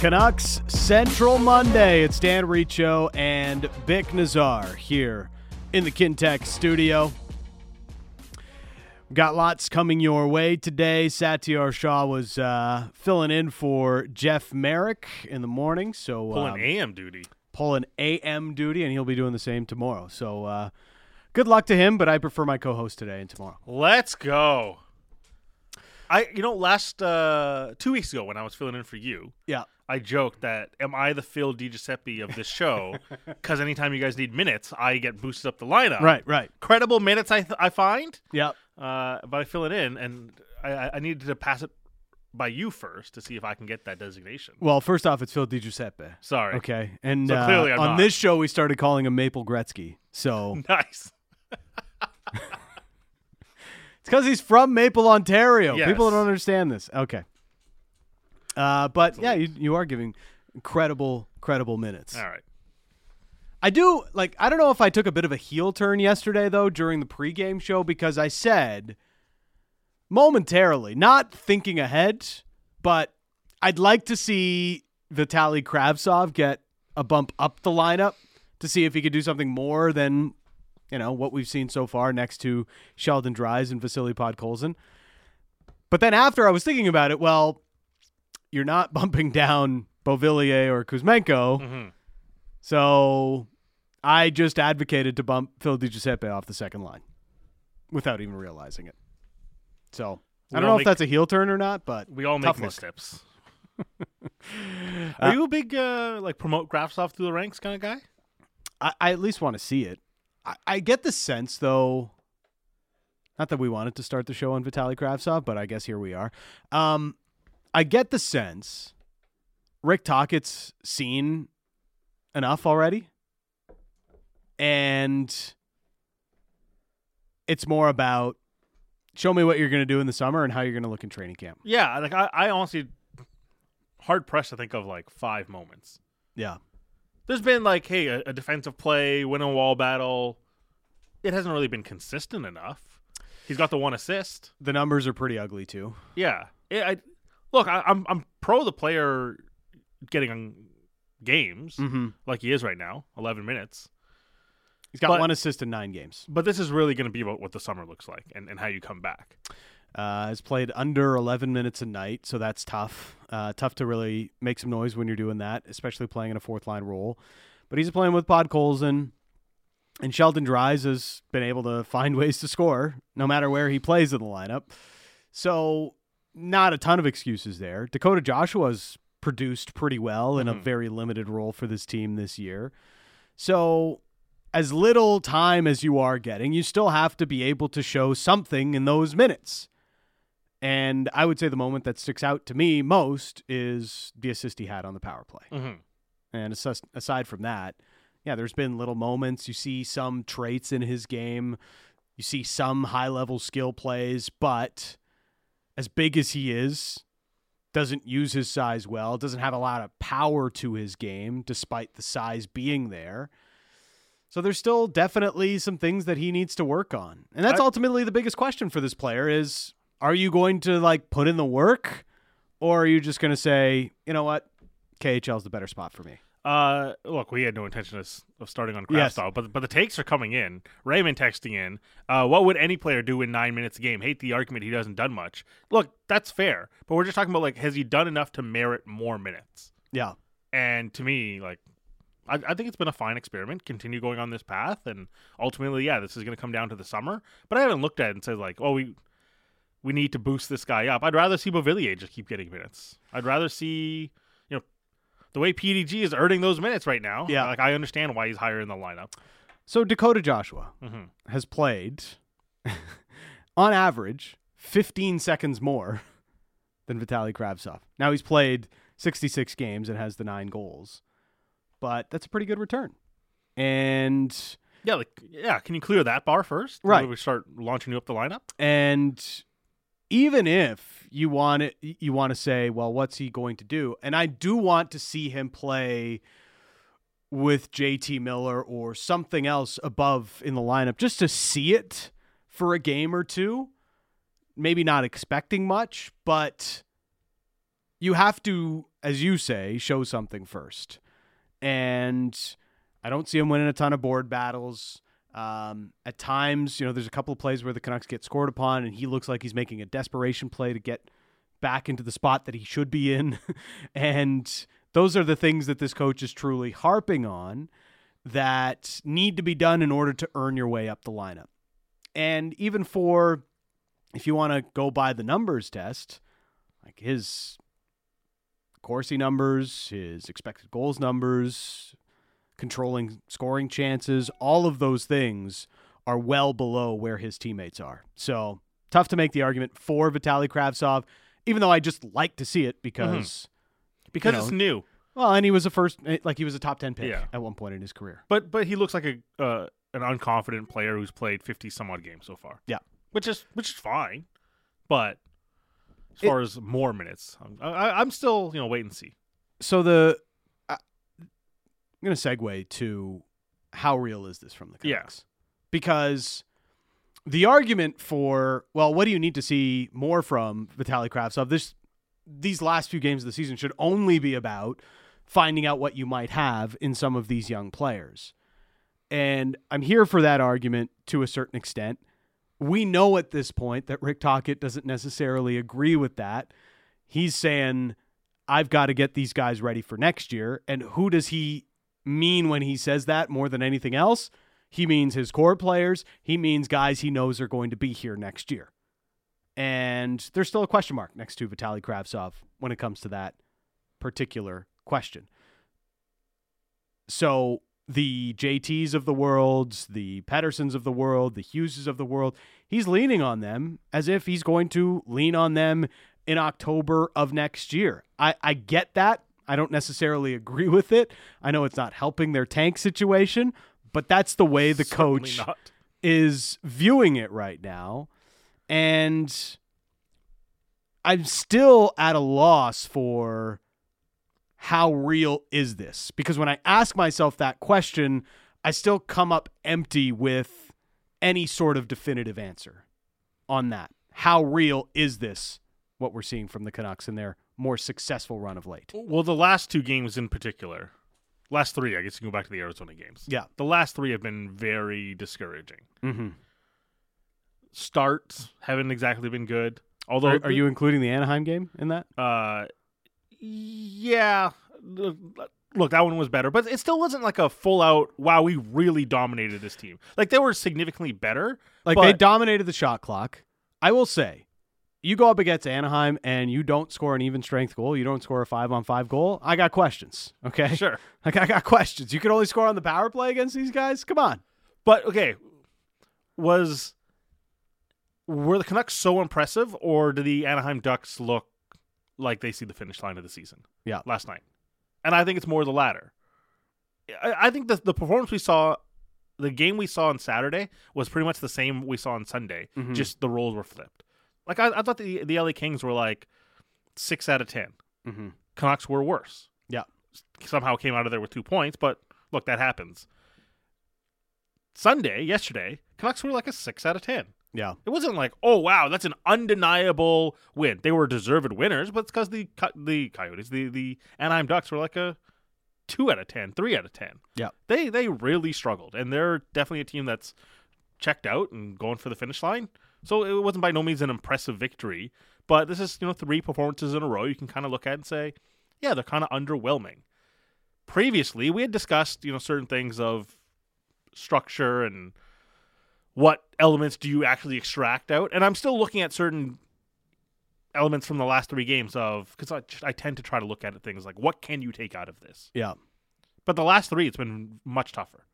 Canucks Central Monday. It's Dan Riccio and Bik Nazar here in the Kintec studio. Got lots coming your way today. Satiar Shah was uh, filling in for Jeff Merrick in the morning, so Pulling um, AM duty. pulling AM duty, and he'll be doing the same tomorrow. So uh, good luck to him, but I prefer my co-host today and tomorrow. Let's go. I you know last uh two weeks ago when I was filling in for you, Yeah. I joked that am I the Phil DiGiuseppe of this show? Because anytime you guys need minutes, I get boosted up the lineup. Right, right. Credible minutes I th- I find, Yeah. uh, but I fill it in, and I- I, needed to pass it by you first to see if I can get that designation. Well, first off, it's Phil DiGiuseppe. Sorry. Okay, and So uh, clearly I'm on not. this show we started calling him Maple Gretzky. So Nice. it's because he's from Maple, Ontario. Yes. People don't understand this. Okay, uh, but yeah, you, you are giving incredible, credible minutes. All right. I do like. I don't know if I took a bit of a heel turn yesterday though during the pregame show because I said momentarily, not thinking ahead, but I'd like to see Vitaly Kravtsov get a bump up the lineup to see if he could do something more than you know what we've seen so far next to Sheldon Dries and Vasily Podkolzin. But then after I was thinking about it, well, you're not bumping down Beauvillier or Kuzmenko. hmm So I just advocated to bump Phil DiGiuseppe off the second line without even realizing it. So I don't know if that's a heel turn or not, but We all make missteps. Are you a big uh, like promote Kravtsov through the ranks kind of guy? I, I at least want to see it. I, I get the sense though, not that we wanted to start the show on Vitaly Kravtsov, but I guess here we are. Um, I get the sense Rick Tocchet's seen enough already, and it's more about show me what you're going to do in the summer and how you're going to look in training camp. Yeah, like I, I honestly hard pressed to think of like five moments. Yeah. There's been like, hey, a, a defensive play, win a wall battle. It hasn't really been consistent enough. He's got the one assist. The numbers are pretty ugly too. Yeah, it, I look. I, I'm I'm pro the player getting on games Mm-hmm. like he is right now, 11 minutes. He's got But- one assist in nine games. But this is really going to be about what the summer looks like and, and how you come back. Uh, has played under 11 minutes a night, so that's tough. Uh, tough to really make some noise when you're doing that, especially playing in a fourth line role. But he's playing with Podkolzin, and Sheldon Dries has been able to find ways to score no matter where he plays in the lineup. So, not a ton of excuses there. Dakota Joshua's produced pretty well in a Mhm. very limited role for this team this year. So, as little time as you are getting, you still have to be able to show something in those minutes. And I would say the moment that sticks out to me most is the assist he had on the power play. Mm-hmm. And aside, from that, yeah, there's been little moments. You see some traits in his game, you see some high level skill plays, but as big as he is, doesn't use his size well, doesn't have a lot of power to his game, despite the size being there. So there's still definitely some things that he needs to work on. And that's ultimately the biggest question for this player is are you going to like put in the work or are you just going to say, you know what? KHL's the better spot for me. Uh, look, we had no intention of, of starting on Yes. Kravtsov, but but the takes are coming in. Raymond texting in. Uh, what would any player do in nine minutes a game? Hate the argument he doesn't done much. Look, that's fair, but we're just talking about like has he done enough to merit more minutes? Yeah. And to me, like, I, I think it's been a fine experiment. Continue going on this path, and ultimately, yeah, this is going to come down to the summer. But I haven't looked at it and said like, oh, we we need to boost this guy up. I'd rather see Beauvillier just keep getting minutes. I'd rather see, you know, the way PDG is earning those minutes right now. Yeah. like I understand why he's higher in the lineup. So Dakota Joshua hmm has played on average 15 seconds more than Vitaly Kravtsov. Now he's played 66 games and has the 9 goals. But that's a pretty good return. And Yeah, like yeah, can you clear that bar first? Right. We start launching you up the lineup. and even if you want it you want to say, well, what's he going to do? And I do want to see him play with JT Miller or something else above in the lineup just to see it for a game or two. Maybe not expecting much, but you have to as you say, show something first. And I don't see him winning a ton of board battles. Um, at times, you know, there's a couple of plays where the Canucks get scored upon, and he looks like he's making a desperation play to get back into the spot that he should be in. and those are the things that this coach is truly harping on that need to be done in order to earn your way up the lineup. And even for, if you want to go by the numbers test, like his Corsi numbers, his expected goals numbers, controlling scoring chances, all of those things are well below where his teammates are. So tough to make the argument for Vitali Kravtsov, even though I just like to see it because Mm-hmm. because you know, it's new. well, and he was a first, eh, like he was a top ten pick Yeah. at one point in his career. But but he looks like a uh, an unconfident player who's played fifty some odd games so far. Yeah. which is which is fine. But as It- far as more minutes, I'm, I, I'm still you know wait and see. So the I- going to segue to how real is this from the Yeah. Canucks? Because the argument for well, what do you need to see more from Vitaly Kravtsov? This these last few games of the season should only be about finding out what you might have in some of these young players. And I'm here for that argument to a certain extent. We know at this point that Rick Tocchet doesn't necessarily agree with that. He's saying, I've got to get these guys ready for next year. And who does he mean when he says that more than anything else? He means his core players. He means guys he knows are going to be here next year. And there's still a question mark next to Vitaly Kravtsov when it comes to that particular question. So the JTs of the world, the Petterssons of the world, the Hugheses of the world, he's leaning on them as if he's going to lean on them in October of next year. I, I get that. I don't necessarily agree with it. I know it's not helping their tank situation, but that's the way the Certainly coach not. is viewing it right now. And I'm still at a loss for how real is this? Because when I ask myself that question, I still come up empty with any sort of definitive answer on that. How real is this, what we're seeing from the Canucks in their more successful run of late? Well, the last two games in particular, last three, I guess you can go back to the Arizona games. Yeah. The last three have been very discouraging. Mm-hmm. Starts haven't exactly been good. Although, Are, are you including the Anaheim game in that? Uh, yeah. Look, that one was better, but it still wasn't like a full out. Wow, we really dominated this team. Like they were significantly better. Like they dominated the shot clock. I will say, you go up against Anaheim and you don't score an even strength goal, you don't score a five on five goal. I got questions. Okay, Sure, like I got questions. You could only score on the power play against these guys. Come on. but okay, was were the Canucks so impressive, or did the Anaheim Ducks look like they see the finish line of the season? Yeah. last night, and I think it's more the latter. I, I think the the performance we saw. The game we saw on Saturday was pretty much the same we saw on Sunday. Mhm. Just the roles were flipped. Like I, I thought the the LA Kings were like six out of ten. Mm-hmm. Canucks were worse. Yeah. Somehow came out of there with two points, but look, that happens. Sunday, yesterday, Canucks were like a six out of ten. Yeah. It wasn't like, oh wow, that's an undeniable win. They were deserved winners, but it's because the the Coyotes, the the Anaheim Ducks were like a two out of ten, three out of ten. Yeah. they they really struggled, and they're definitely a team that's checked out and going for the finish line. So it wasn't by no means an impressive victory, but this is you know three performances in a row you can kind of look at and say, yeah, they're kind of underwhelming. Previously, we had discussed you know certain things of structure and what elements do you actually extract out, and I'm still looking at certain elements from the last three games of because I, I tend to try to look at it things like what can you take out of this Yeah. but the last three, it's been much tougher.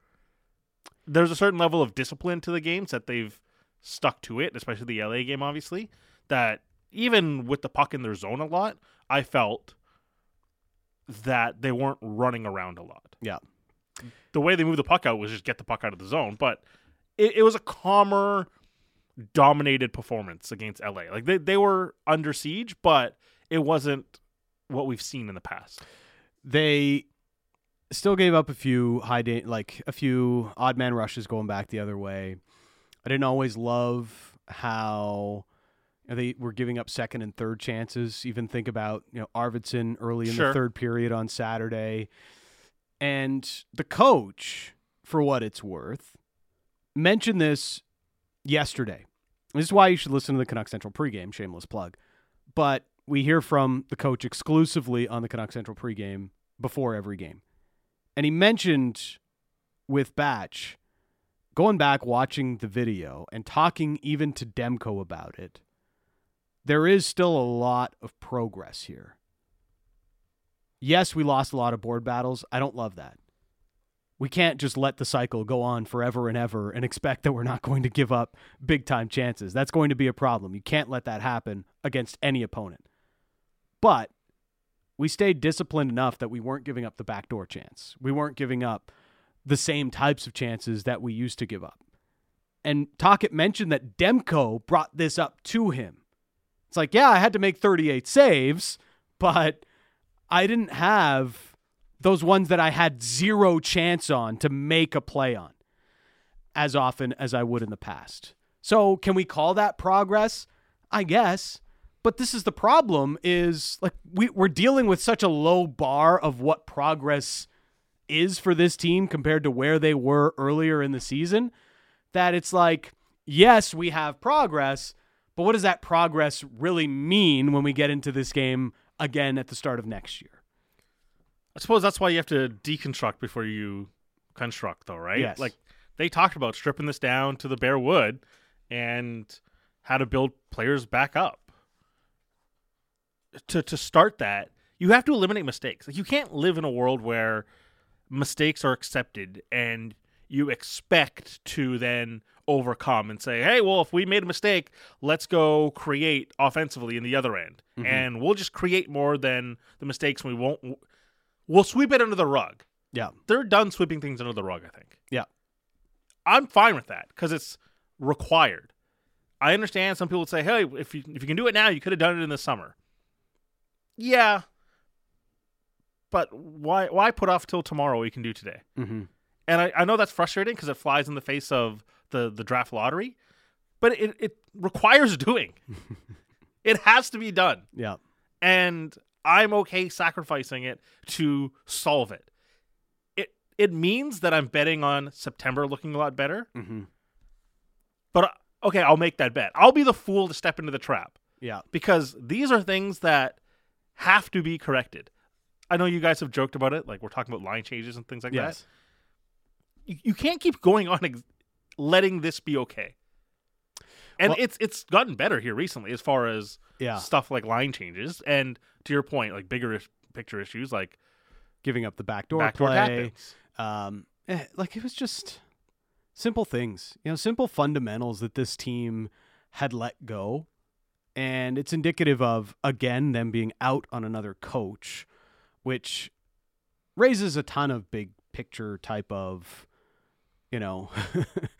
There's a certain level of discipline to the games that they've stuck to it, especially the LA game, obviously. That even with the puck in their zone a lot, I felt that they weren't running around a lot. Yeah. The way they moved the puck out was just get the puck out of the zone, but it, it was a calmer, dominated performance against LA. Like they, they were under siege, but it wasn't what we've seen in the past. They still gave up a few high da- like a few odd man rushes going back the other way. I didn't always love how they were giving up second and third chances. Even think about you know Arvidsson early in Sure. the third period on Saturday, and the coach, for what it's worth, mentioned this yesterday. This is why you should listen to the Canuck Central pregame. Shameless plug, but we hear from the coach exclusively on the Canuck Central pregame before every game, and he mentioned with Batch going back watching the video and talking even to Demko about it, there is still a lot of progress here. Yes, we lost a lot of board battles. I don't love that. We can't just let the cycle go on forever and ever and expect that we're not going to give up big time chances. That's going to be a problem. You can't let that happen against any opponent. But we stayed disciplined enough that we weren't giving up the backdoor chance. We weren't giving up the same types of chances that we used to give up. And Tocchet mentioned that Demko brought this up to him. It's like, yeah, I had to make 38 saves, but I didn't have those ones that I had zero chance on to make a play on as often as I would in the past. So, can we call that progress? I guess. But this is the problem is like we, we're dealing with such a low bar of what progress is for this team compared to where they were earlier in the season that it's like, yes, we have progress, but what does that progress really mean when we get into this game again at the start of next year? I suppose that's why you have to deconstruct before you construct, though, right? Yes. Like they talked about stripping this down to the bare wood and how to build players back up. To to start that, you have to eliminate mistakes. Like you can't live in a world where mistakes are accepted and you expect to then overcome and say, "Hey, well, if we made a mistake, let's go create offensively in the other end, Mhm. and we'll just create more than the mistakes. We won't. We'll sweep it under the rug. Yeah. They're done sweeping things under the rug. I think. Yeah. I'm fine with that because it's required. I understand some people would say, "Hey, if you if you can do it now, you could have done it in the summer." Yeah, but why why put off till tomorrow what you can do today? Mm-hmm. And I, I know that's frustrating because it flies in the face of the the draft lottery, but it it requires doing. it has to be done, Yeah. and I'm okay sacrificing it to solve it. It it means that I'm betting on September looking a lot better, Mm-hmm. but uh, okay, I'll make that bet. I'll be the fool to step into the trap Yeah. because these are things that have to be corrected. I know you guys have joked about it, like we're talking about line changes and things like that. yes. You, you can't keep going on ex- letting this be okay. And Well- it's it's gotten better here recently as far as Yeah. stuff like line changes and to your point, like bigger is- picture issues like Giving up the backdoor, backdoor play. Um, eh, like it was just simple things, you know, simple fundamentals that this team had let go. And it's indicative of, again, them being out on another coach, which raises a ton of big picture type of, you know,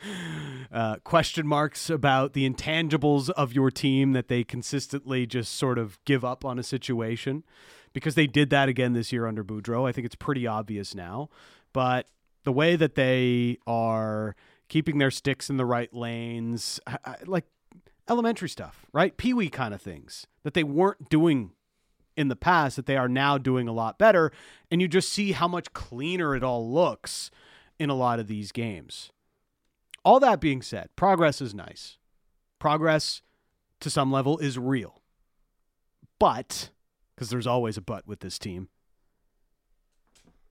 uh, question marks about the intangibles of your team that they consistently just sort of give up on a situation because they did that again this year under Boudreau. I think it's pretty obvious now. But the way that they are keeping their sticks in the right lanes, I, I, like elementary stuff, right? Pee wee kind of things that they weren't doing in the past that they are now doing a lot better. And you just see how much cleaner it all looks in a lot of these games. All that being said, progress is nice. Progress to some level is real. But, because there's always a but with this team,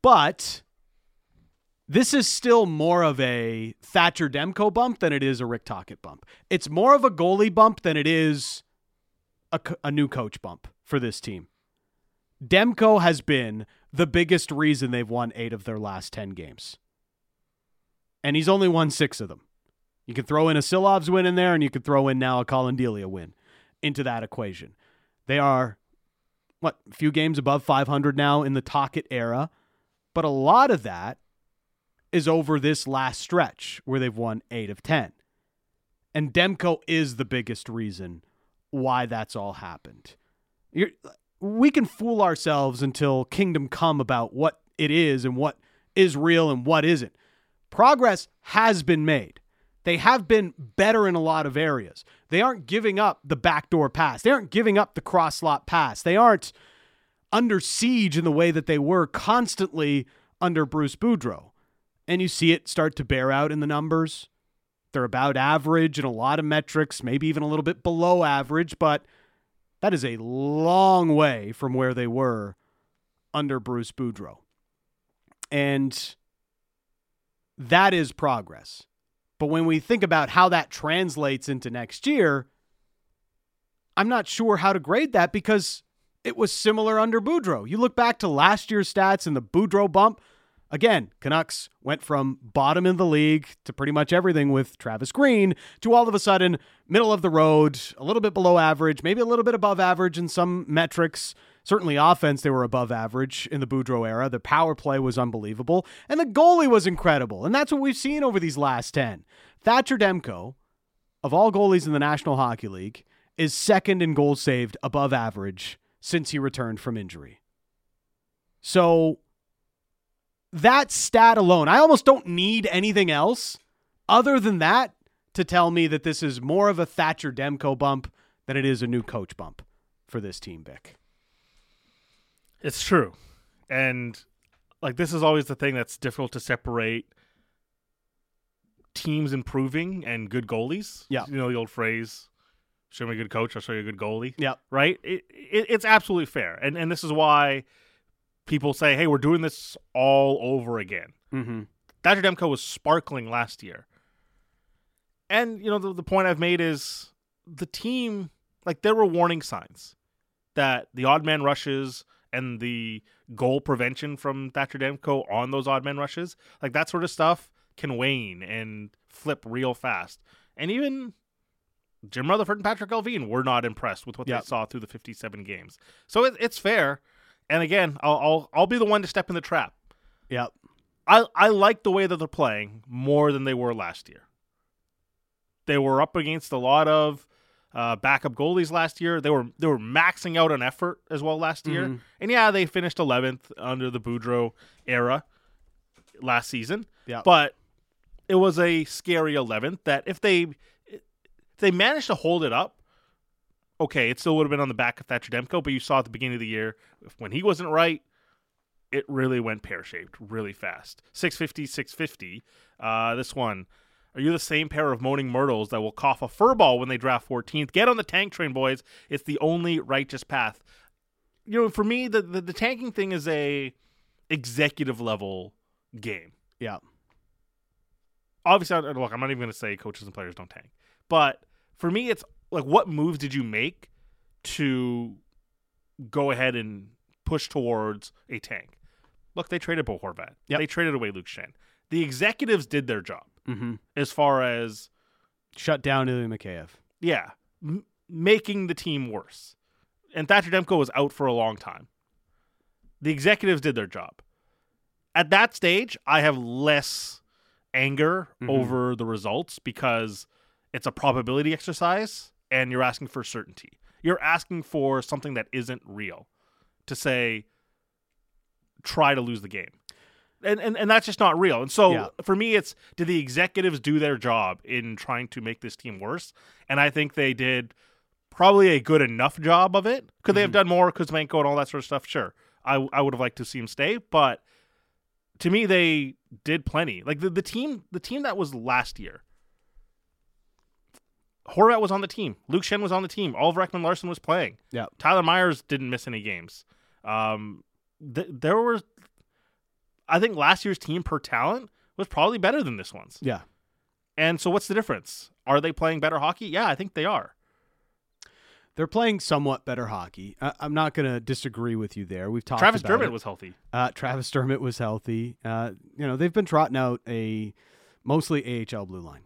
but this is still more of a Thatcher Demko bump than it is a Rick Tocchet bump. It's more of a goalie bump than it is a, a new coach bump for this team. Demko has been the biggest reason they've won eight of their last 10 games. And he's only won six of them. You can throw in a Silovs win in there, and you could throw in now a Collin Delia win into that equation. They are, what, a few games above 500 now in the Tocchet era. But a lot of that is over this last stretch where they've won eight of 10. And Demko is the biggest reason why that's all happened. You're, we can fool ourselves until kingdom come about what it is and what is real and what isn't. Progress has been made. they have been better in a lot of areas. They aren't giving up the backdoor pass. They aren't giving up the cross slot pass. They aren't under siege in the way that they were constantly under Bruce Boudreau. And you see it start to bear out in the numbers. They're about average in a lot of metrics, maybe even a little bit below average, but that is a long way from where they were under Bruce Boudreau. And that is progress. But when we think about how that translates into next year, I'm not sure how to grade that because it was similar under Boudreau. You look back to last year's stats and the Boudreau bump. Again, Canucks went from bottom in the league to pretty much everything with Travis Green to all of a sudden middle of the road, a little bit below average, maybe a little bit above average in some metrics. Certainly, offense, they were above average in the Boudreau era. The power play was unbelievable, and the goalie was incredible. And that's what we've seen over these last 10. Thatcher Demko, of all goalies in the National Hockey League, is second in goals saved above average since he returned from injury. So, that stat alone, I almost don't need anything else other than that to tell me that this is more of a Thatcher Demko bump than it is a new coach bump for this team, Bik. It's true. And like this is always the thing that's difficult to separate teams improving and good goalies. Yeah. You know the old phrase, show me a good coach, I'll show you a good goalie. Yeah. Right? It, it, it's absolutely fair. And and this is why people say, "Hey, we're doing this all over again." Mm-hmm. Thatcher Demko was sparkling last year. And, you know, the, the point I've made is the team, like, there were warning signs that the odd man rushes and the goal prevention from Thatcher Demko on those odd man rushes, like, that sort of stuff can wane and flip real fast. And even Jim Rutherford and Patrick Allvin were not impressed with what Yep. they saw through the 57 games. So it, it's fair. And again, I'll, I'll I'll be the one to step in the trap. Yep. I I like the way that they're playing more than they were last year. They were up against a lot of uh, backup goalies last year. They were they were maxing out on effort as well last year. Mhm. And yeah, they finished 11th under the Boudreau era last season. Yep. But it was a scary 11th that if they if they managed to hold it up, okay, it still would have been on the back of Thatcher Demko. But you saw at the beginning of the year when he wasn't right, it really went pear shaped really fast. 650, 650. Uh, this one. Are you the same pair of moaning myrtles that will cough a furball when they draft 14th? Get on the tank train, boys. It's the only righteous path. You know, for me, the, the, the tanking thing is a executive level game. Yeah. Obviously, look, I'm not even going to say coaches and players don't tank, but for me, it's like, what moves did you make to go ahead and push towards a tank? Look, they traded Bo Horvat. Yep. They traded away Luke Schenn. The executives did their job Mm-hmm. as far as Shut down Ilya Mikheyev. yeah, m- making the team worse. And Thatcher Demko was out for a long time. The executives did their job. At that stage, I have less anger Mhm. over the results because it's a probability exercise and you're asking for certainty. You're asking for something that isn't real to say, try to lose the game. And, and, and that's just not real. And so Yeah. for me, it's did the executives do their job in trying to make this team worse? And I think they did probably a good enough job of it. Could they have mm-hmm. done more? Kuzmenko and all that sort of stuff? Sure. I, I would have liked to see him stay, but to me, they did plenty. Like the, the team, the team that was last year. Horvat was on the team. Luke Schenn was on the team. Oliver Ekman Larsson was playing. Yeah. Tyler Myers didn't miss any games. Um, th- there were, I think last year's team per talent was probably better than this one's. Yeah. And so, what's the difference? Are they playing better hockey? Yeah, I think they are. They're playing somewhat better hockey. I- I'm not going to disagree with you there. We've talked Travis Dermott it. was healthy. Uh, Travis Dermott was healthy. Uh, you know, they've been trotting out a mostly AHL blue line.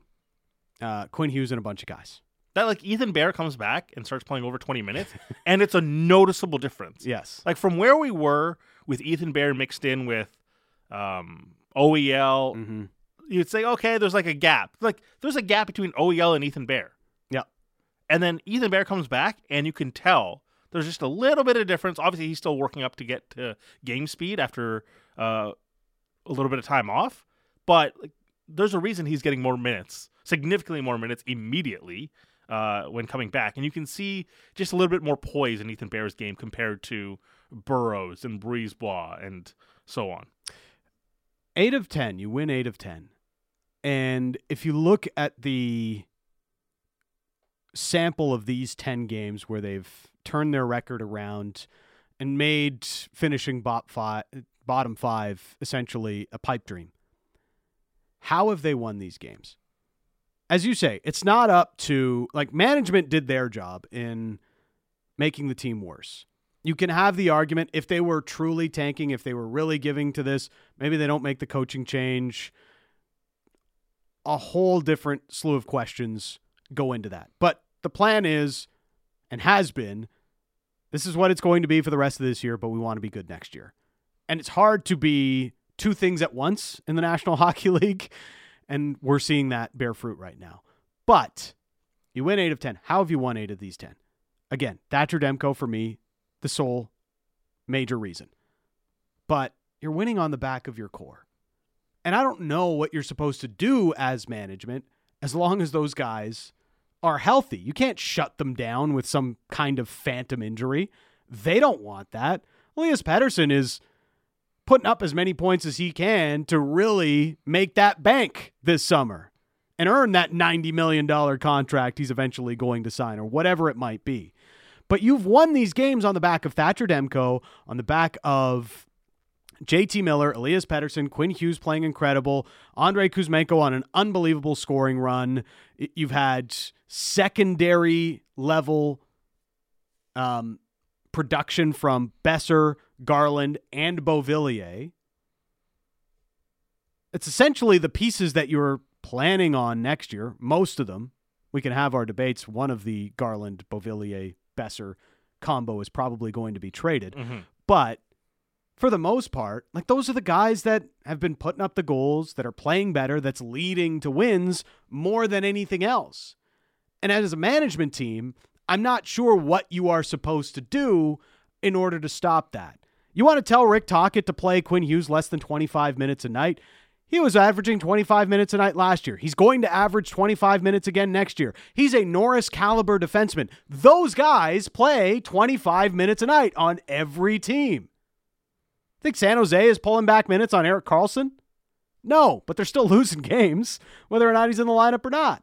Uh, Quinn Hughes and a bunch of guys. That like Ethan Bear comes back and starts playing over 20 minutes, and it's a noticeable difference. Yes. Like from where we were with Ethan Bear mixed in with um, OEL, Mm-hmm. you'd say, okay, there's like a gap. Like there's a gap between OEL and Ethan Bear. Yeah. And then Ethan Bear comes back, and you can tell there's just a little bit of difference. Obviously, he's still working up to get to game speed after uh, a little bit of time off, but like, there's a reason he's getting more minutes significantly more minutes immediately uh, when coming back, and you can see just a little bit more poise in Ethan Bear's game compared to Burroughs and Brisebois and so on. Eight of 10. You win eight of 10. And if you look at the sample of these 10 games where they've turned their record around and made finishing five, bottom five essentially a pipe dream, how have they won these games? As you say, it's not up to, like, management did their job in making the team worse. You can have the argument if they were truly tanking, if they were really giving to this, maybe they don't make the coaching change. A whole different slew of questions go into that. But the plan is and has been this is what it's going to be for the rest of this year, but we want to be good next year. And it's hard to be two things at once in the National Hockey League. And we're seeing that bear fruit right now. But you win eight of 10. How have you won eight of these 10? Again, Thatcher Demko for me, the sole major reason. But you're winning on the back of your core. And I don't know what you're supposed to do as management as long as those guys are healthy. You can't shut them down with some kind of phantom injury. They don't want that. Elias Pettersson is putting up as many points as he can to really make that bank this summer and earn that $90 million contract he's eventually going to sign or whatever it might be. But you've won these games on the back of Thatcher Demko, on the back of JT Miller, Elias Pettersson, Quinn Hughes playing incredible, Andre Kuzmenko on an unbelievable scoring run. You've had secondary level um, production from Boeser, Garland, and Beauvillier. It's essentially the pieces that you're planning on next year, most of them. We can have our debates. One of the Garland, Beauvillier, Boeser combo is probably going to be traded. Mm-hmm. But for the most part, like those are the guys that have been putting up the goals, that are playing better, that's leading to wins more than anything else. And as a management team, I'm not sure what you are supposed to do in order to stop that. You want to tell Rick Tocchet to play Quinn Hughes less than 25 minutes a night? He was averaging 25 minutes a night last year. He's going to average 25 minutes again next year. He's a Norris caliber defenseman. Those guys play 25 minutes a night on every team. Think San Jose is pulling back minutes on Erik Karlsson? No, but they're still losing games, whether or not he's in the lineup or not.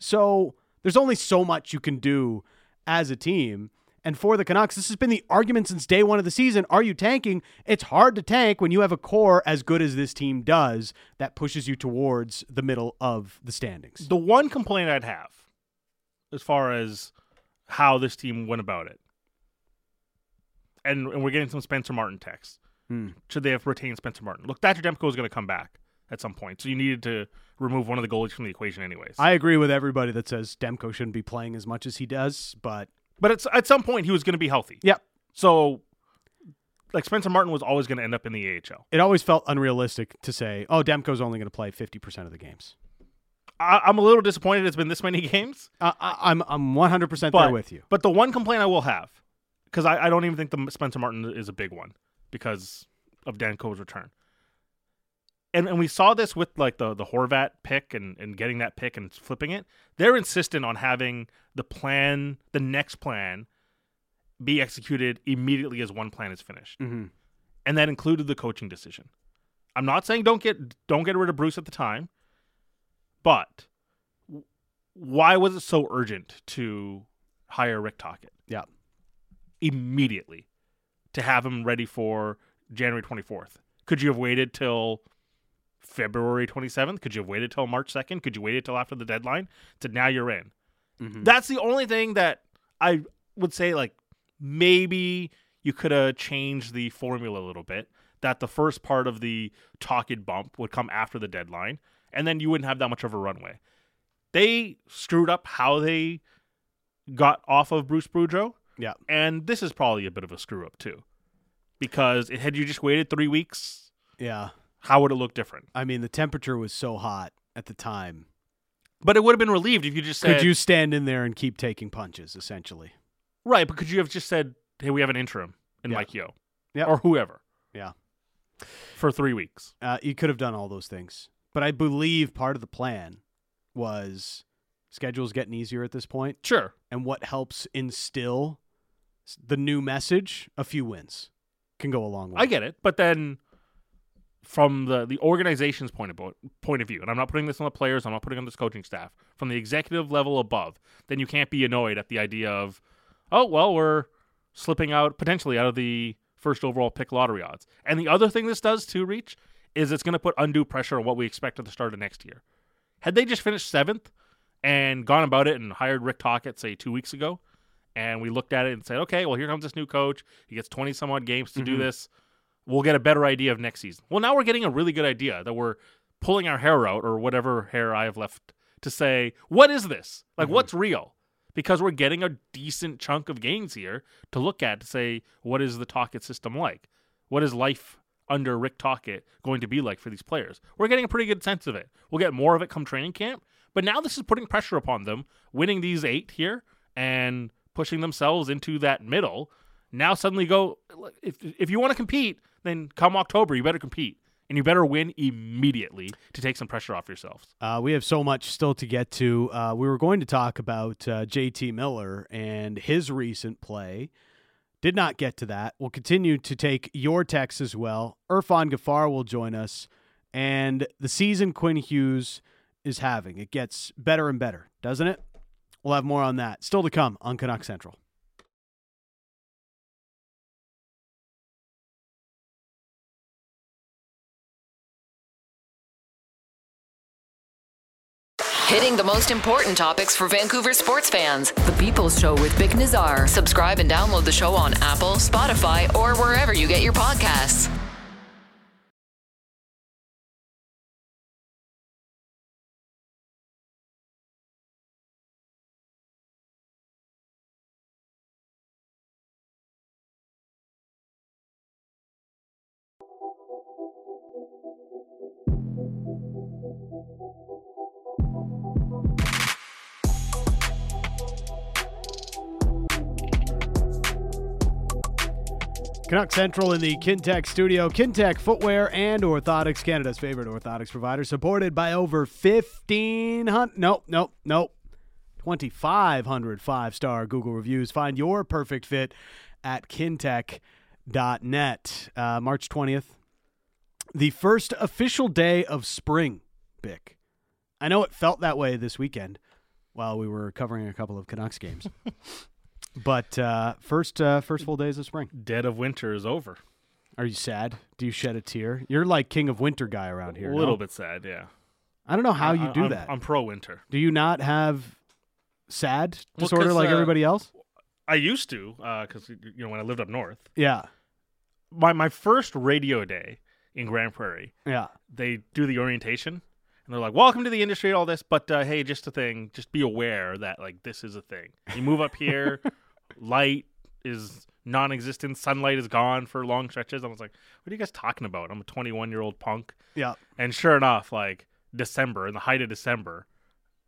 So there's only so much you can do as a team. And for the Canucks, this has been the argument since day one of the season. Are you tanking? It's hard to tank when you have a core as good as this team does that pushes you towards the middle of the standings. The one complaint I'd have as far as how this team went about it, and, and we're getting some Spencer Martin texts. Hmm. Should they have retained Spencer Martin? Look, Thatcher Demko is going to come back at some point, so you needed to remove one of the goalies from the equation, anyways. I agree with everybody that says Demko shouldn't be playing as much as he does, but but it's, at some point, he was going to be healthy. Yep. So, like, Spencer Martin was always going to end up in the AHL. it always felt unrealistic to say, oh, Demko's only going to play 50% of the games. I, I'm a little disappointed it's been this many games. Uh, I, I'm I'm 100% But, there with you. But the one complaint I will have, because I, I don't even think the Spencer Martin is a big one because of Coe's return. And and we saw this with like the the Horvat pick and, and getting that pick and flipping it. They're insistent on having the plan, the next plan, be executed immediately as one plan is finished, Mm-hmm. and that included the coaching decision. I'm not saying don't get don't get rid of Bruce at the time, but why was it so urgent to hire Rick Tocchet? Yeah. immediately to have him ready for January 24th. Could you have waited till February 27th? Could you have waited till March 2nd? Could you wait till after the deadline? To now you're in. Mhm. That's the only thing that I would say like maybe you could have changed the formula a little bit. That the first part of the Tocchet bump would come after the deadline, and then you wouldn't have that much of a runway. They screwed up how they got off of Bruce Boudreau. Yeah. And this is probably a bit of a screw up too. Because it, had you just waited three weeks, Yeah. How would it look different? I mean, the temperature was so hot at the time. But it would have been relieved if you just said Could you stand in there and keep taking punches, essentially? right, but could you have just said, Hey, we have an interim in Yeah. Mike Yeo. Yeah. Or whoever. Yeah. For three weeks. Uh, you could have done all those things. But I believe part of the plan was schedules getting easier at this point, Sure. and what helps instill the new message, a few wins can go a long way. I get it, but then from the the organization's point of point of view, and I'm not putting this on the players, I'm not putting on this coaching staff, from the executive level above, then you can't be annoyed at the idea of, oh well, we're slipping out potentially out of the first overall pick lottery odds. And the other thing this does to reach, is it's going to put undue pressure on what we expect at the start of next year. Had they just finished seventh and gone about it and hired Rick Tocchet, say two weeks ago, and we looked at it and said, okay, well here comes this new coach, he gets twenty some odd games to do Mhm. this we'll get a better idea of next season. Well, now we're getting a really good idea that we're pulling our hair out or whatever hair I have left to say, what is this? Like, Mhm. what's real? Because we're getting a decent chunk of gains here to look at to say, what is the Tocchet system like? What is life under Rick Tocchet going to be like for these players? We're getting a pretty good sense of it. We'll get more of it come training camp. But now this is putting pressure upon them, winning these eight here and pushing themselves into that middle. Now suddenly go if if you want to compete, then come October you better compete and you better win immediately to take some pressure off yourselves. Uh, we have so much still to get to. Uh, we were going to talk about uh, JT Miller and his recent play. Did not get to that. We'll continue to take your texts as well. Irfaan Gaffar will join us. And the season Quinn Hughes is having, it gets better and better, doesn't it? We'll have more on that. Still to come on Canuck Central. Hitting the most important topics for Vancouver sports fans. The People's Show with Bik Nazar. Subscribe and download the show on Apple, Spotify, or wherever you get your podcasts. Canuck Central in the Kintec studio. Kintec Footwear and Orthotics, Canada's favorite orthotics provider, supported by over 1,500. Nope, nope, nope. 2,500 five star Google reviews. Find your perfect fit at kintec.net. Uh, March 20th, the first official day of spring, Bik. I know it felt that way this weekend while we were covering a couple of Canucks games. but uh, first, uh, first full days of spring. Dead of winter is over. Are you sad? Do you shed a tear? You're like king of winter guy around here. a little no? bit sad, yeah. I don't know how you do I'm- that. I'm pro winter. do you not have sad Well, disorder like uh, everybody else? I used to, because you know when I lived up north. Yeah, My my first radio day in Grande Prairie, yeah. they do the orientation, and they're like, "Welcome to the industry, all this, but uh, hey, just a thing. Just be aware that like this is a thing. You move up here, light is non-existent, sunlight is gone for long stretches." I was like, "What are you guys talking about? I'm a 21 year old punk." Yeah. And sure enough, like December, in the height of December,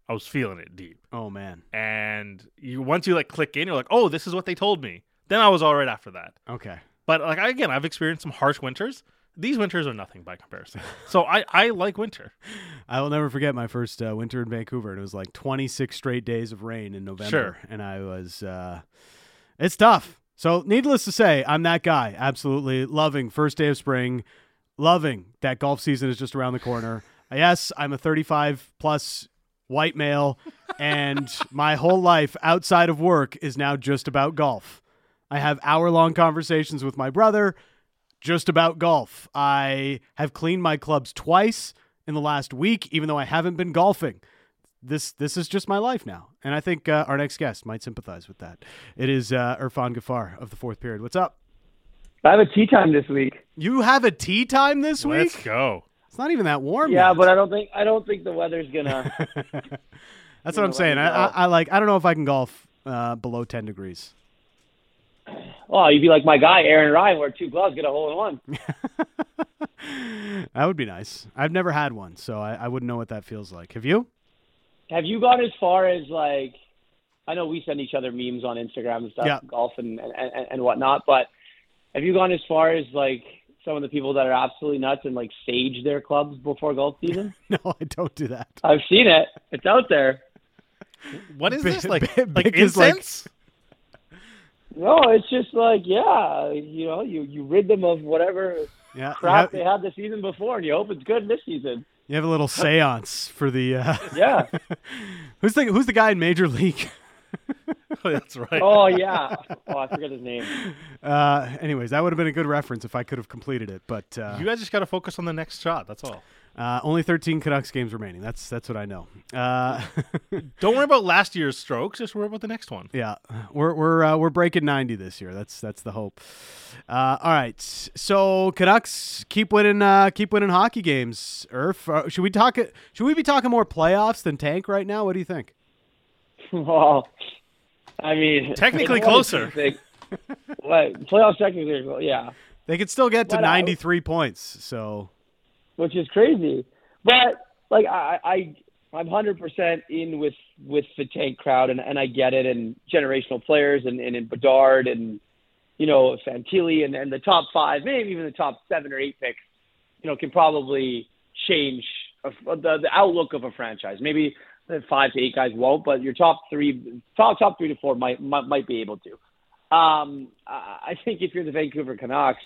I was feeling it deep. Oh man. And you once you like click in, you're like, "Oh, this is what they told me." Then I was all right after that. Okay. But like again, I've experienced some harsh winters. These winters are nothing by comparison. So I, I like winter. I will never forget my first uh, winter in Vancouver. and It was like 26 straight days of rain in November, Sure. and I was. Uh, it's tough. So, needless to say, I'm that guy. Absolutely loving first day of spring, loving that golf season is just around the corner. Yes, I'm a 35 plus white male, and my whole life outside of work is now just about golf. I have hour long conversations with my brother just about golf. I have cleaned my clubs twice in the last week, even though I haven't been golfing. This this is just my life now, and I think uh, our next guest might sympathize with that. It is uh, Irfaan Gaffar of the fourth period. What's up? I have a tea time this week. You have a tea time this week? Let's go. It's not even that warm. Yeah, yet. but I don't think I don't think the weather's gonna. that's what I'm saying. I, I. I like. I don't know if I can golf uh, below 10 degrees. Oh, you'd be like my guy Aaron Ryan, wear two gloves, get a hole in one. that would be nice. I've never had one, so I, I wouldn't know what that feels like. Have you? Have you gone as far as like? I know we send each other memes on Instagram and stuff, Yeah. golf and, and and and whatnot. But have you gone as far as like some of the people that are absolutely nuts and like sage their clubs before golf season? No, I don't do that. I've seen it. It's out there. What is Bi- this like? Bi- like Bik is like- incense? No, it's just like yeah, you know, you you rid them of whatever Yeah, crap have, they had the season before, and you hope it's good this season. you have a little séance for the. Uh, Yeah. who's the Who's the guy in Major League? Oh, that's right. oh yeah. Oh, I forget his name. Uh, anyways, that would have been a good reference if I could have completed it, but uh, You guys just got to focus on the next shot. That's all. Uh, only 13 Canucks games remaining. That's that's what I know. Uh, Don't worry about last year's strokes. Just worry about the next one. yeah, we're we're uh, we're breaking 90 this year. That's that's the hope. Uh, all right, so Canucks keep winning uh, keep winning hockey games. Irf, uh, should we talk? Should we be talking more playoffs than tank right now? What do you think? Well, I mean, Technically closer. the thing? What playoffs technically? Yeah, They could still get to But I- 93 points. So which is crazy. But like I, I I'm hundred percent in with with the tank crowd, and and I get it, and generational players, and and in Bedard, and you know Fantilli, and and the top five, maybe even the top seven or eight picks, you know, can probably change a, the the outlook of a franchise. Maybe five to eight guys won't, but your top three, top top three to four might might, might be able to. Um, I think if you're the Vancouver Canucks,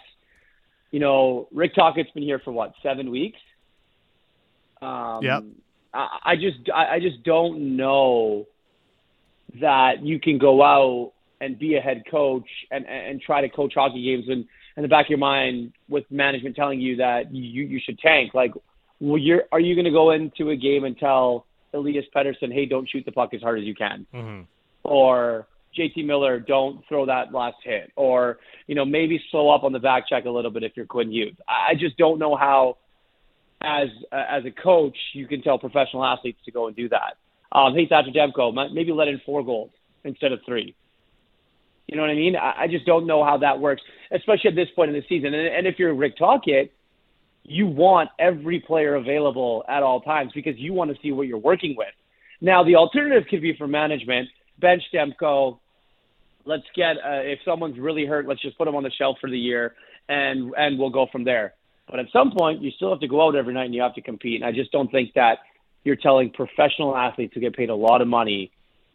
you know, Rick Tocchet's been here for what seven weeks. Um, Yep. I, I just I, I just don't know that you can go out and be a head coach and and try to coach hockey games and in the back of your mind with management telling you that you you should tank. Like, well, you're are you going to go into a game and tell Elias Pettersson, hey, don't shoot the puck as hard as you can, hmm or JT Miller, don't throw that last hit, or you know maybe slow up on the back check a little bit if you're Quinn Hughes. I just don't know how, as uh, as a coach, you can tell professional athletes to go and do that. Um, hey, Thatcher Demko, maybe let in four goals instead of three. You know what I mean? I, I just don't know how that works, especially at this point in the season. And, and if you're Rick Tocchet, you want every player available at all times because you want to see what you're working with. Now, the alternative could be for management bench Demko. Let's get uh, if someone's really hurt, let's just put them on the shelf for the year, and and we'll go from there. But at some point, you still have to go out every night and you have to compete. And I just don't think that you're telling professional athletes who get paid a lot of money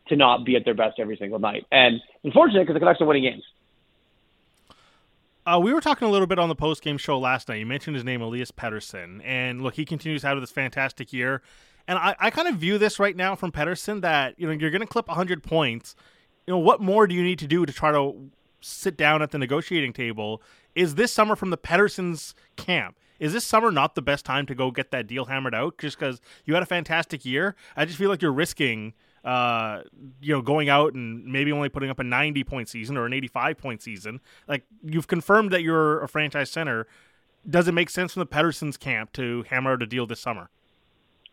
to not be at their best every single night. And unfortunately, because the Canucks are winning games. Uh, we were talking a little bit on the post game show last night. You mentioned his name, Elias Pettersson, and look, he continues to have this fantastic year. And I, I kind of view this right now from Pettersson that you know you're going to clip 100 points. You know what more do you need to do to try to sit down at the negotiating table? Is this summer from the Pettersson's camp? Is this summer not the best time to go get that deal hammered out? Just because you had a fantastic year, I just feel like you're risking uh, you know, going out and maybe only putting up a 90 point season or an 85 point season. Like you've confirmed that you're a franchise center. Does it make sense from the Pettersson's camp to hammer out a deal this summer?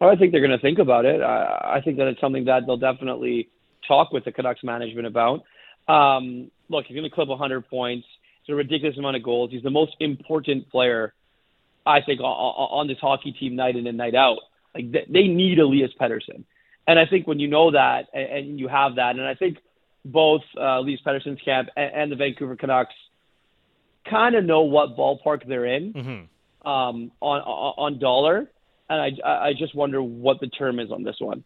I think they're going to think about it. I, I think that it's something that they'll definitely talk with the Canucks management about. Um, look, he's going to clip 100 points. It's a ridiculous amount of goals. He's the most important player, I think, on, on this hockey team night in and night out. Like they, they need Elias Pettersson, and I think when you know that and, you have that, and I think both uh, Elias Pettersson's camp and, and the Vancouver Canucks kind of know what ballpark they're in Mm-hmm. um, on on dollar, and I I just wonder what the term is on this one.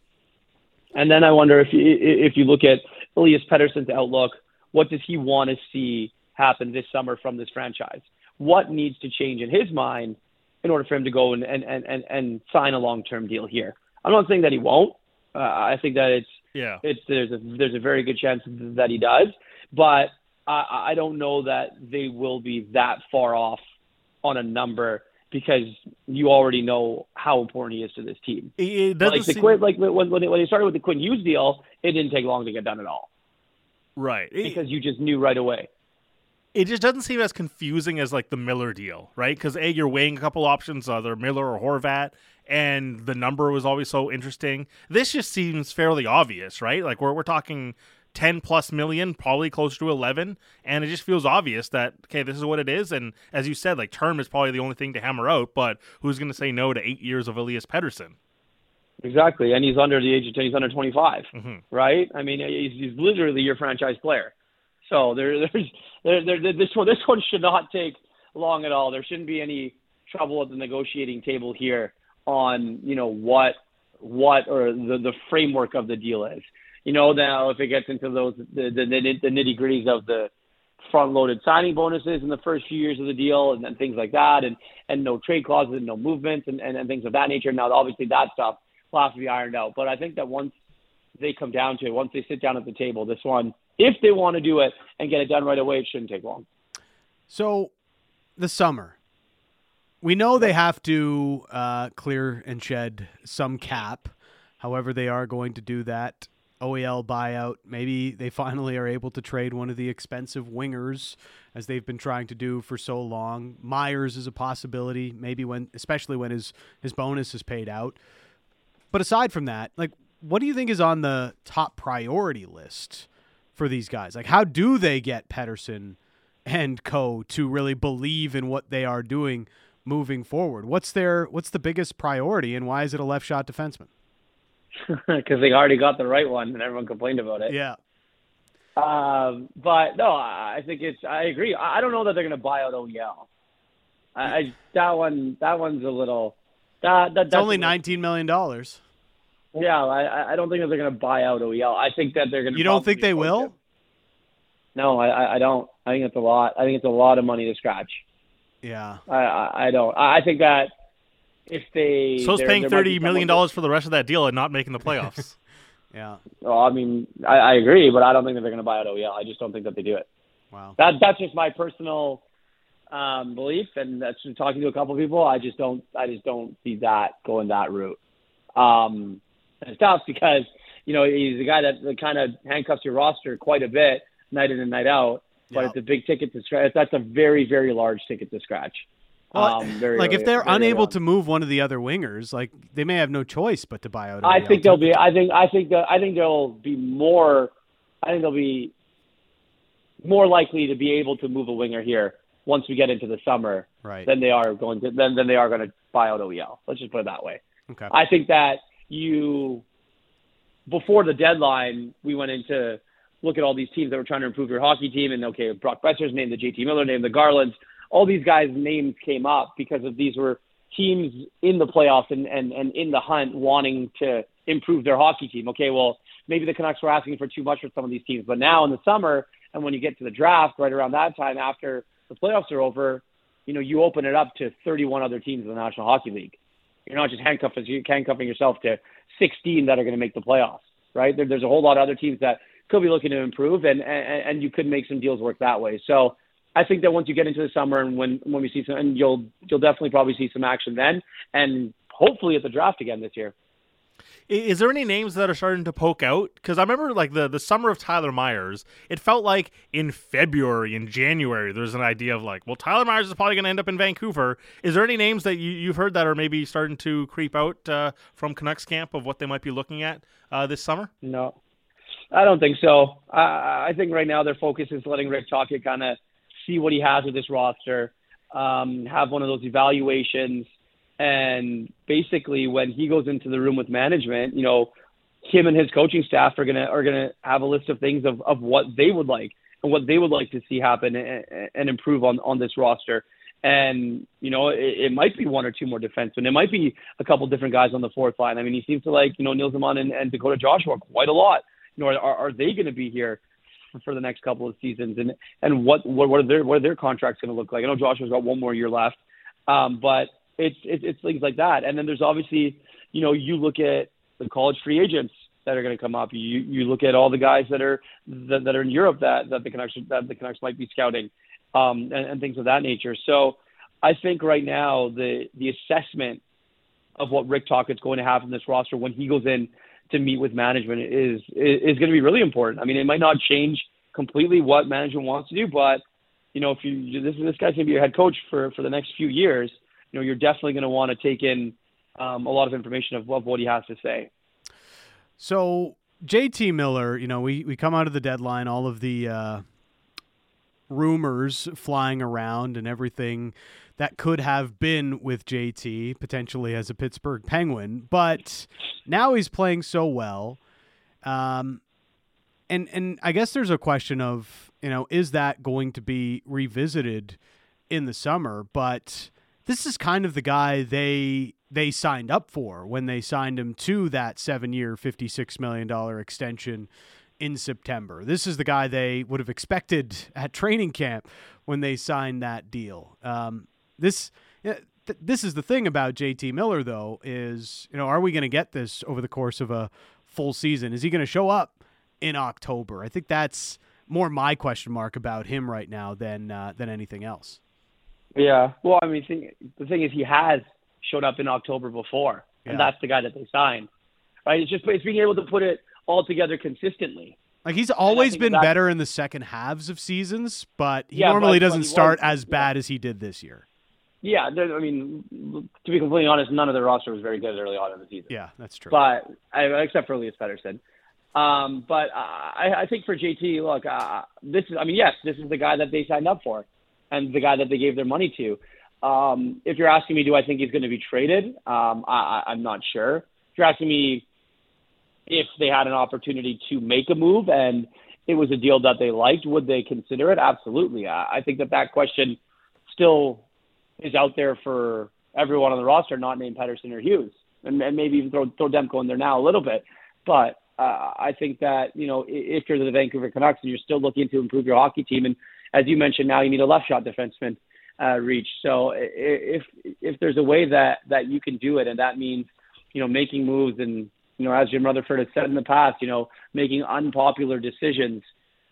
And then I wonder if you if you look at Elias Pettersson's outlook, what does he want to see happen this summer from this franchise? What needs to change in his mind in order for him to go and and and and, sign a long term deal here? I'm not saying that he won't. Uh, I think that it's Yeah. it's there's a there's a very good chance that he does, but I, I don't know that they will be that far off on a number because you already know how important he is to this team. It, doesn't Like the seem- Quinn, like when when they started with the Quinn Hughes deal, it didn't take long to get done at all right. It- because you just knew right away. it just doesn't seem as confusing as like the Miller deal, right? Because a you're weighing a couple options, either Miller or Horvat, and the number was always so interesting. This just seems fairly obvious, right? Like we're we're talking ten plus million, probably closer to eleven, and it just feels obvious that okay, this is what it is. And as you said, like term is probably the only thing to hammer out, but who's going to say no to eight years of Elias Pettersson? Exactly, and he's under the age of 10, he's under 25, Mhm. right? I mean, he's, he's literally your franchise player. So there, there's there, there, this one this one should not take long at all. There shouldn't be any trouble at the negotiating table here on you know what what or the the framework of the deal is. You know now if it gets into those the the, the nitty gritties of the front loaded signing bonuses in the first few years of the deal and, and things like that and and no trade clauses and no movements and, and, and things of that nature. Now obviously that stuff will have to be ironed out. But I think that once they come down to it, once they sit down at the table, this one, if they want to do it and get it done right away, it shouldn't take long. So the summer. We know they have to uh, clear and shed some cap. However, they are going to do that. OEL buyout. Maybe they finally are able to trade one of the expensive wingers as they've been trying to do for so long. Myers is a possibility, maybe when especially when his his bonus is paid out. But aside from that, like what do you think is on the top priority list for these guys? Like how do they get Pettersson and co to really believe in what they are doing moving forward? What's their what's the biggest priority and why is it a left shot defenseman? because they already got the right one and everyone complained about it. Yeah. Um, but no, I think it's. I agree. I don't know that they're going to buy out OEL. I, I that one that one's a little. That, that it's only nineteen million dollars. Yeah, I I don't think that they're going to buy out OEL. I think that they're going to. You don't think they will? No, I I don't. I think it's a lot. I think it's a lot of money to scratch. Yeah. I I, I don't. I think that if they so it's paying thirty million dollars for the rest of that deal and not making the playoffs. yeah. Well, I mean, I, I agree, but I don't think that they're going to buy out OEL. I just don't think that they do it. Wow. That that's just my personal um, belief, and that's from talking to a couple of people. I just don't. I just don't see that going that route. Um, it's tough because you know he's a guy that, that kind of handcuffs your roster quite a bit night in and night out. But Yeah. it's a big ticket to scratch. That's a very very large ticket to scratch. Well, Um, very like if they're very unable to move one of the other wingers, like they may have no choice but to buy out. I think they'll be. I think. I think. I think they'll be more. I think they'll be more likely to be able to move a winger here once we get into the summer right. than they are going to than, than they are going to buy out OEL. Let's just put it that way. Okay. I think that you before the deadline we went into look at all these teams that were trying to improve your hockey team and okay Brock Boeser's name, the JT Miller name, the Garlands, all these guys' names came up because of these were teams in the playoffs and, and, and in the hunt wanting to improve their hockey team. Okay, well maybe the Canucks were asking for too much for some of these teams, but now in the summer and when you get to the draft right around that time after the playoffs are over, you know, you open it up to 31 other teams in the National Hockey League. You're not just handcuffing, handcuffing yourself to 16 that are going to make the playoffs, right? There, there's a whole lot of other teams that could be looking to improve, and, and and you could make some deals work that way. So I think that once you get into the summer and when when we see some, and you'll you'll definitely probably see some action then, and hopefully at the draft again this year. Is there any names that are starting to poke out? Because I remember like the the summer of Tyler Myers, it felt like in February and January there was an idea of like, well, Tyler Myers is probably going to end up in Vancouver. Is there any names that you, you've heard that are maybe starting to creep out uh, from Canucks camp of what they might be looking at uh, this summer? No, I don't think so. I, I think right now their focus is letting Rick Tocchet kind of see what he has with this roster, um, have one of those evaluations, and basically when he goes into the room with management, you know, him and his coaching staff are gonna are gonna have a list of things of, of what they would like and what they would like to see happen and, and improve on on this roster. And you know, it, it might be one or two more defensemen. It might be a couple different guys on the fourth line. I mean, he seems to like you know Nils Åman and, and Dakota Joshua quite a lot. You know, are, are they going to be here for, for the next couple of seasons? And and what what, what are their what are their contracts going to look like? I know Joshua's got one more year left, um, but it's, it's it's things like that. And then there's obviously you know you look at the college free agents that are going to come up. You you look at all the guys that are that, that are in Europe that that the Canucks that the Canucks might be scouting, um, and, and things of that nature. So I think right now the the assessment of what Rick Tocchet's going to have in this roster when he goes in to meet with management is is, going to be really important. I mean, it might not change completely what management wants to do, but you know, if you this this guy's going to be your head coach for for the next few years, you know, you're definitely going to want to take in um, a lot of information of, of what he has to say. So JT Miller, you know, we, we come out of the deadline, all of the uh, rumors flying around and everything that could have been with JT potentially as a Pittsburgh Penguin, but now he's playing so well. Um, and and I guess there's a question of you know is that going to be revisited in the summer, but this is kind of the guy they they signed up for when they signed him to that seven year, $56 million extension in September. This is the guy they would have expected at training camp when they signed that deal. Um, this. this is the thing about JT Miller, though, is you know, are we going to get this over the course of a full season? Is he going to show up in October? I think that's more my question mark about him right now than uh, than anything else. Yeah, well, I mean, thing, the thing is, he has showed up in October before, yeah. and that's the guy that they signed. Right? It's just it's being able to put it all together consistently. Like he's always been better in the second halves of seasons, but he yeah, normally but, doesn't he start was, as bad yeah. as he did this year. Yeah, I mean, to be completely honest, none of the roster was very good early on in the season. Yeah, that's true. But except for Elias Pettersson. Um, but I, I think for JT, look, uh, this is, I mean, yes, this is the guy that they signed up for, and the guy that they gave their money to. Um, if you're asking me, do I think he's going to be traded? Um, I, I'm not sure. If you're asking me if they had an opportunity to make a move and it was a deal that they liked, would they consider it? Absolutely. I, I think that that question still is out there for everyone on the roster, not named Pettersson or Hughes, and, and maybe even throw, throw Demko in there now a little bit. But uh, I think that you know if you're the Vancouver Canucks and you're still looking to improve your hockey team, and as you mentioned, now you need a left shot defenseman uh, reach. So if if there's a way that that you can do it, and that means you know making moves, and you know as Jim Rutherford has said in the past, you know making unpopular decisions,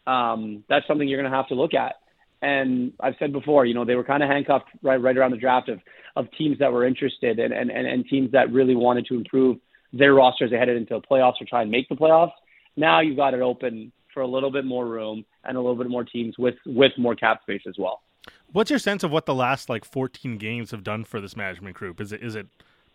um, that's something you're going to have to look at. And I've said before, you know they were kind of handcuffed right right around the draft of of teams that were interested and and and, and teams that really wanted to improve their rosters they headed into the playoffs or try and make the playoffs. Now you've got it open for a little bit more room and a little bit more teams with with more cap space as well. What's your sense of what the last like 14 games have done for this management group? Is it is it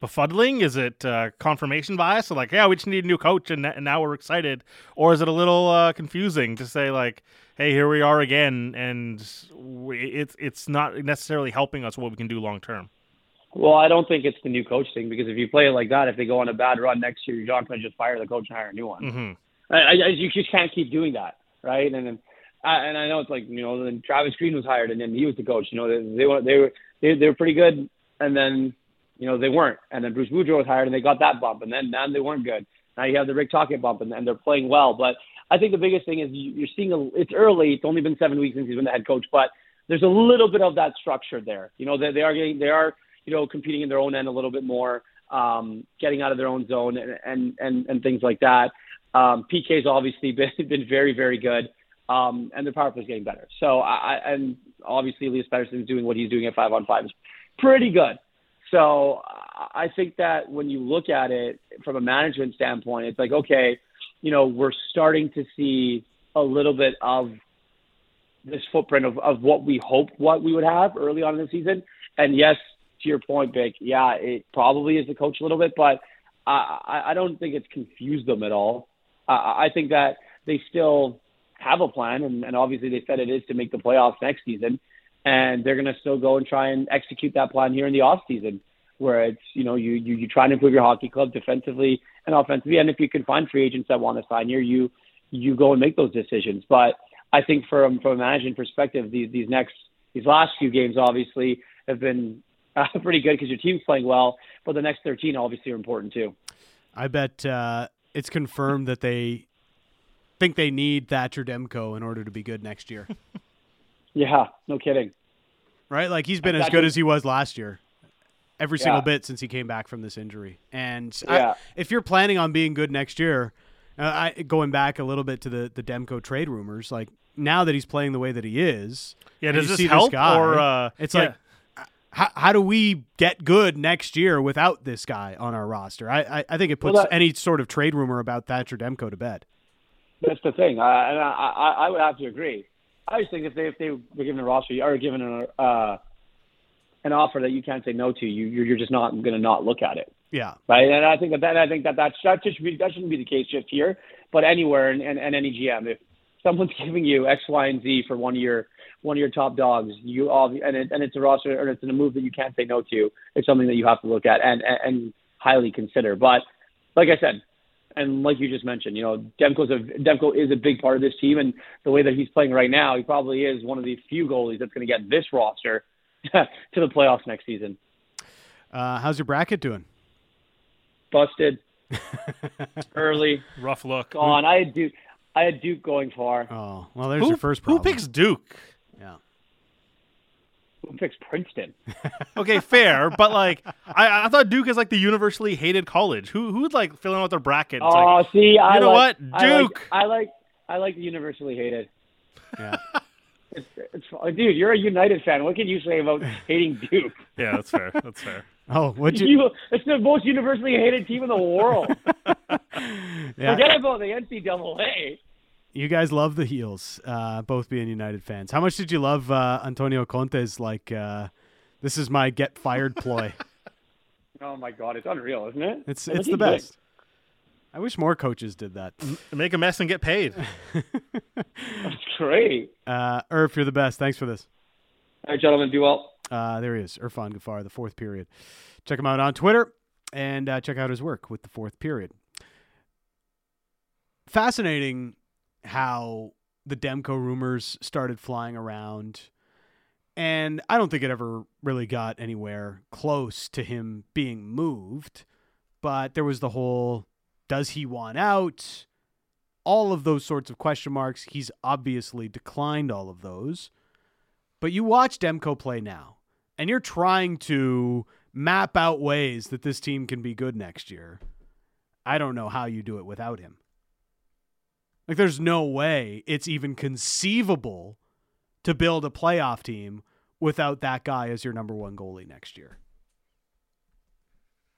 befuddling? Is it uh, confirmation bias? So like, yeah, we just need a new coach, and, and now we're excited, or is it a little uh, confusing to say like, hey, here we are again, and we, it's it's not necessarily helping us what we can do long term? Well, I don't think it's the new coach thing because if you play it like that, if they go on a bad run next year, you're not going to just fire the coach and hire a new one. Mm-hmm. I, I, you just can't keep doing that, right? And then uh, and I know it's like you know, then Travis Green was hired, and then he was the coach. You know, they they were they were they, they were pretty good, and then you know they weren't. And then Bruce Boudreau was hired, and they got that bump, and then now they weren't good. Now you have the Rick Tocchet bump, and, and they're playing well. But I think the biggest thing is you're seeing a. It's early. It's only been seven weeks since he's been the head coach, but there's a little bit of that structure there. You know, they, they are getting they are you know competing in their own end a little bit more, um, getting out of their own zone, and and and, and things like that. Um, PK's obviously been been very very good um, and their power play is getting better. So I and obviously Elias Pettersson is doing what he's doing at five on five is pretty good. So I think that when you look at it from a management standpoint, it's like okay, you know, we're starting to see a little bit of this footprint of, of what we hoped what we would have early on in the season. And yes, to your point, Bik, yeah, it probably is the coach a little bit, but I, I don't think it's confused them at all. I, I think that they still have a plan, and, and obviously they said it is to make the playoffs next season, and they're going to still go and try and execute that plan here in the off season, where it's you know you you, you try and improve your hockey club defensively and offensively, and if you can find free agents that want to sign here, you you go and make those decisions. But I think from from a management perspective, these these next these last few games obviously have been uh, pretty good because your team's playing well, but the next 13 obviously are important too. I bet uh, it's confirmed that they think they need Thatcher Demko in order to be good next year. yeah, no kidding. Right? Like he's been as good as he was last year. Every single yeah. bit since he came back from this injury. And yeah. I, if you're planning on being good next year, uh, I, going back a little bit to the, the Demko trade rumors, like now that he's playing the way that he is, yeah, does this help this guy, or uh, it's yeah. like how, how do we get good next year without this guy on our roster? I I, I think it puts well, that, any sort of trade rumor about Thatcher Demko to bed. That's the thing, uh, and I, I, I would have to agree. I just think if they if they were given a roster or given an uh, an offer that you can't say no to, you you're just not going to not look at it. Yeah. Right. And I think that, that I think that that that should be that shouldn't be the case just here, but anywhere and, and, and any GM if someone's giving you X, Y, and Z for one of your one of your top dogs, you all and it, and it's a roster and it's in a move that you can't say no to. It's something that you have to look at and and, and highly consider. But like I said, and like you just mentioned, you know, Demko's a Demko is a big part of this team, and the way that he's playing right now, he probably is one of the few goalies that's going to get this roster to the playoffs next season. Uh, how's your bracket doing? Busted early, Rough look. gone. I had Duke. I had Duke going far. Oh, well, there's Who, your first problem. who picks Duke? Yeah. Who picks Princeton? Okay, fair, but like I, I thought Duke is like the universally hated college. Who who's like filling out their bracket? It's Oh, like, see, I you know like, what? I like- Duke. I like. I like the universally hated. Yeah. It's, it's dude. You're a United fan. What can you say about hating Duke? yeah, that's fair. That's fair. Oh, what'd you? You, it's the most universally hated team in the world. yeah. Forget about the NCAA. You guys love the heels, uh, both being United fans. How much did you love uh, Antonio Conte's like? Uh, this is my get fired ploy. Oh my god, it's unreal, isn't it? It's What it's the he doing? best. I wish more coaches did that. Make a mess and get paid. That's great. Uh, Irf, you're the best. Thanks for this. All right, gentlemen, do well. Uh, there he is, Irfaan Gaffar, the fourth period. Check him out on Twitter and uh, check out his work with the fourth period. Fascinating how the Demko rumors started flying around. And I don't think it ever really got anywhere close to him being moved. But there was the whole does he want out? All of those sorts of question marks. He's obviously declined all of those. But you watch Demko play now, and you're trying to map out ways that this team can be good next year. I don't know how you do it without him. Like, there's no way it's even conceivable to build a playoff team without that guy as your number one goalie next year.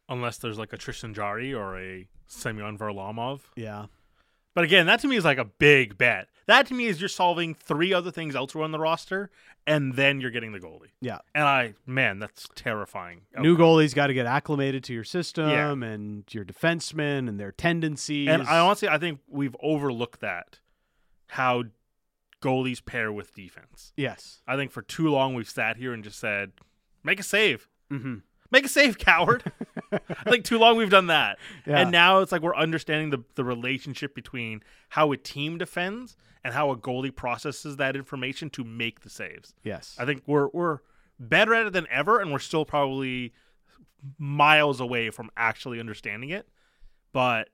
Unless there's like a Tristan Jarry or a Semyon Varlamov. Yeah. But again, that to me is like a big bet. That to me is you're solving three other things elsewhere on the roster, and then you're getting the goalie. Yeah. And I, man, that's terrifying. New outcome. goalies got to get acclimated to your system and your defensemen and their tendencies. And I honestly, I think we've overlooked that. How goalies pair with defense. yes. I think for too long we've sat here and just said, "Make a save, Mm-hmm. Make a save, coward." I think too long we've done that, Yeah. and now it's like we're understanding the the relationship between how a team defends and how a goalie processes that information to make the saves. Yes. I think we're we're better at it than ever, and we're still probably miles away from actually understanding it. But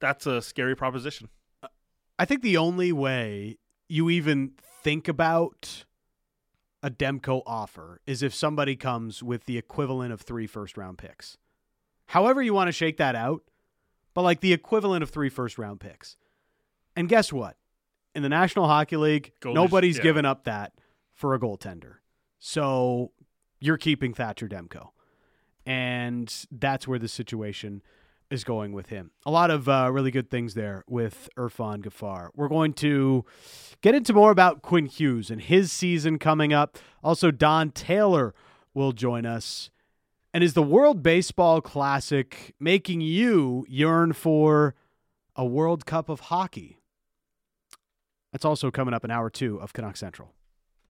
that's a scary proposition. I think the only way you even think about a Demko offer is if somebody comes with the equivalent of three first round picks. However, you want to shake that out, but like the equivalent of three first round picks. And guess what? In the National Hockey League, nobody's yeah. given up that for a goaltender. So you're keeping Thatcher Demko. And that's where the situation is going with him. A lot of uh, really good things there with Irfaan Gaffar. We're going to get into more about Quinn Hughes and his season coming up. Also, Don Taylor will join us. And is the World Baseball Classic making you yearn for a World Cup of hockey? That's also coming up in hour two of Canuck Central.